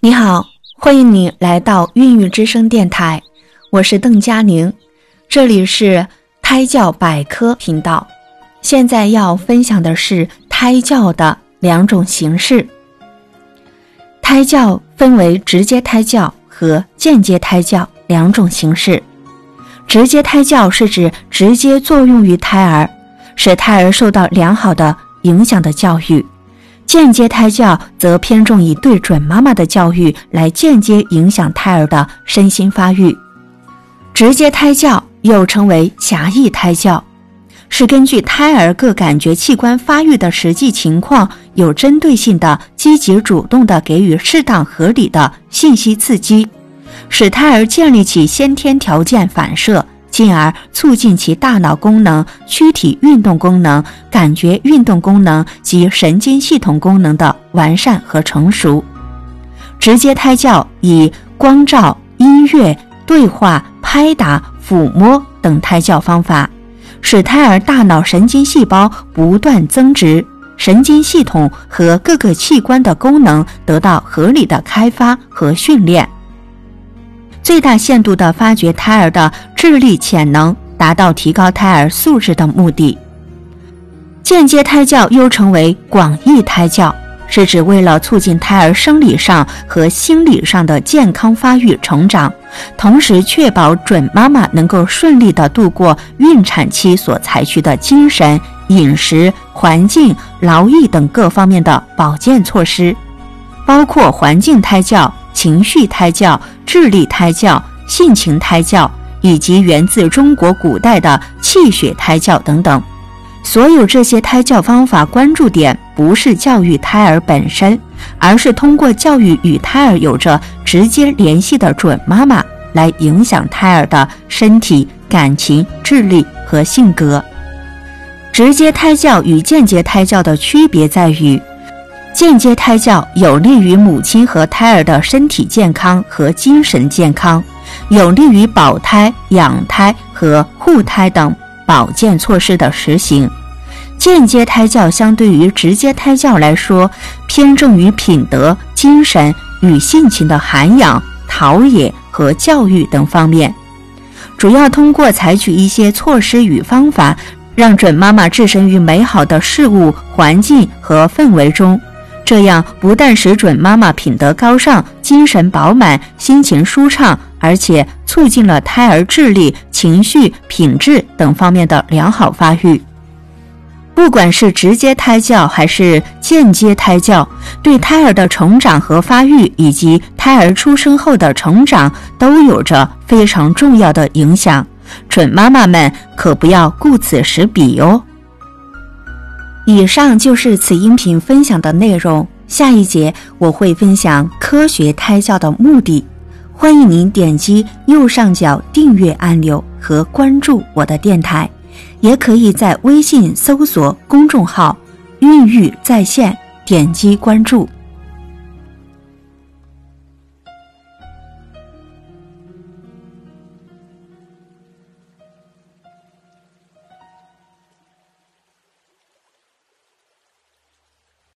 你好，欢迎你来到孕育之声电台，我是邓佳宁，这里是胎教百科频道。现在要分享的是胎教的两种形式。胎教分为直接胎教和间接胎教两种形式。直接胎教是指直接作用于胎儿，使胎儿受到良好的影响的教育；间接胎教则偏重以对准妈妈的教育，来间接影响胎儿的身心发育。直接胎教又称为狭义胎教，是根据胎儿各感觉器官发育的实际情况，有针对性的、积极主动的给予适当合理的信息刺激。使胎儿建立起先天条件反射，进而促进其大脑功能、躯体运动功能、感觉运动功能及神经系统功能的完善和成熟。直接胎教以光照、音乐、对话、拍打、抚摸等胎教方法，使胎儿大脑神经细胞不断增殖，神经系统和各个器官的功能得到合理的开发和训练。最大限度地发掘胎儿的智力潜能，达到提高胎儿素质的目的。间接胎教又称为广义胎教，是指为了促进胎儿生理上和心理上的健康发育成长，同时确保准妈妈能够顺利地度过孕产期所采取的精神、饮食、环境、劳逸等各方面的保健措施，包括环境胎教。情绪胎教、智力胎教、性情胎教，以及源自中国古代的气血胎教等等，所有这些胎教方法关注点不是教育胎儿本身，而是通过教育与胎儿有着直接联系的准妈妈来影响胎儿的身体、感情、智力和性格。直接胎教与间接胎教的区别在于。间接胎教有利于母亲和胎儿的身体健康和精神健康，有利于保胎、养胎和护胎等保健措施的实行。间接胎教相对于直接胎教来说，偏重于品德、精神与性情的涵养、陶冶和教育等方面，主要通过采取一些措施与方法，让准妈妈置身于美好的事物、环境和氛围中。这样不但使准妈妈品德高尚、精神饱满、心情舒畅，而且促进了胎儿智力、情绪、品质等方面的良好发育。不管是直接胎教还是间接胎教，对胎儿的成长和发育，以及胎儿出生后的成长，都有着非常重要的影响。准妈妈们可不要顾此失彼哦。以上就是此音频分享的内容。下一节我会分享科学胎教的目的。欢迎您点击右上角订阅按钮和关注我的电台，也可以在微信搜索公众号“孕育在线”，点击关注。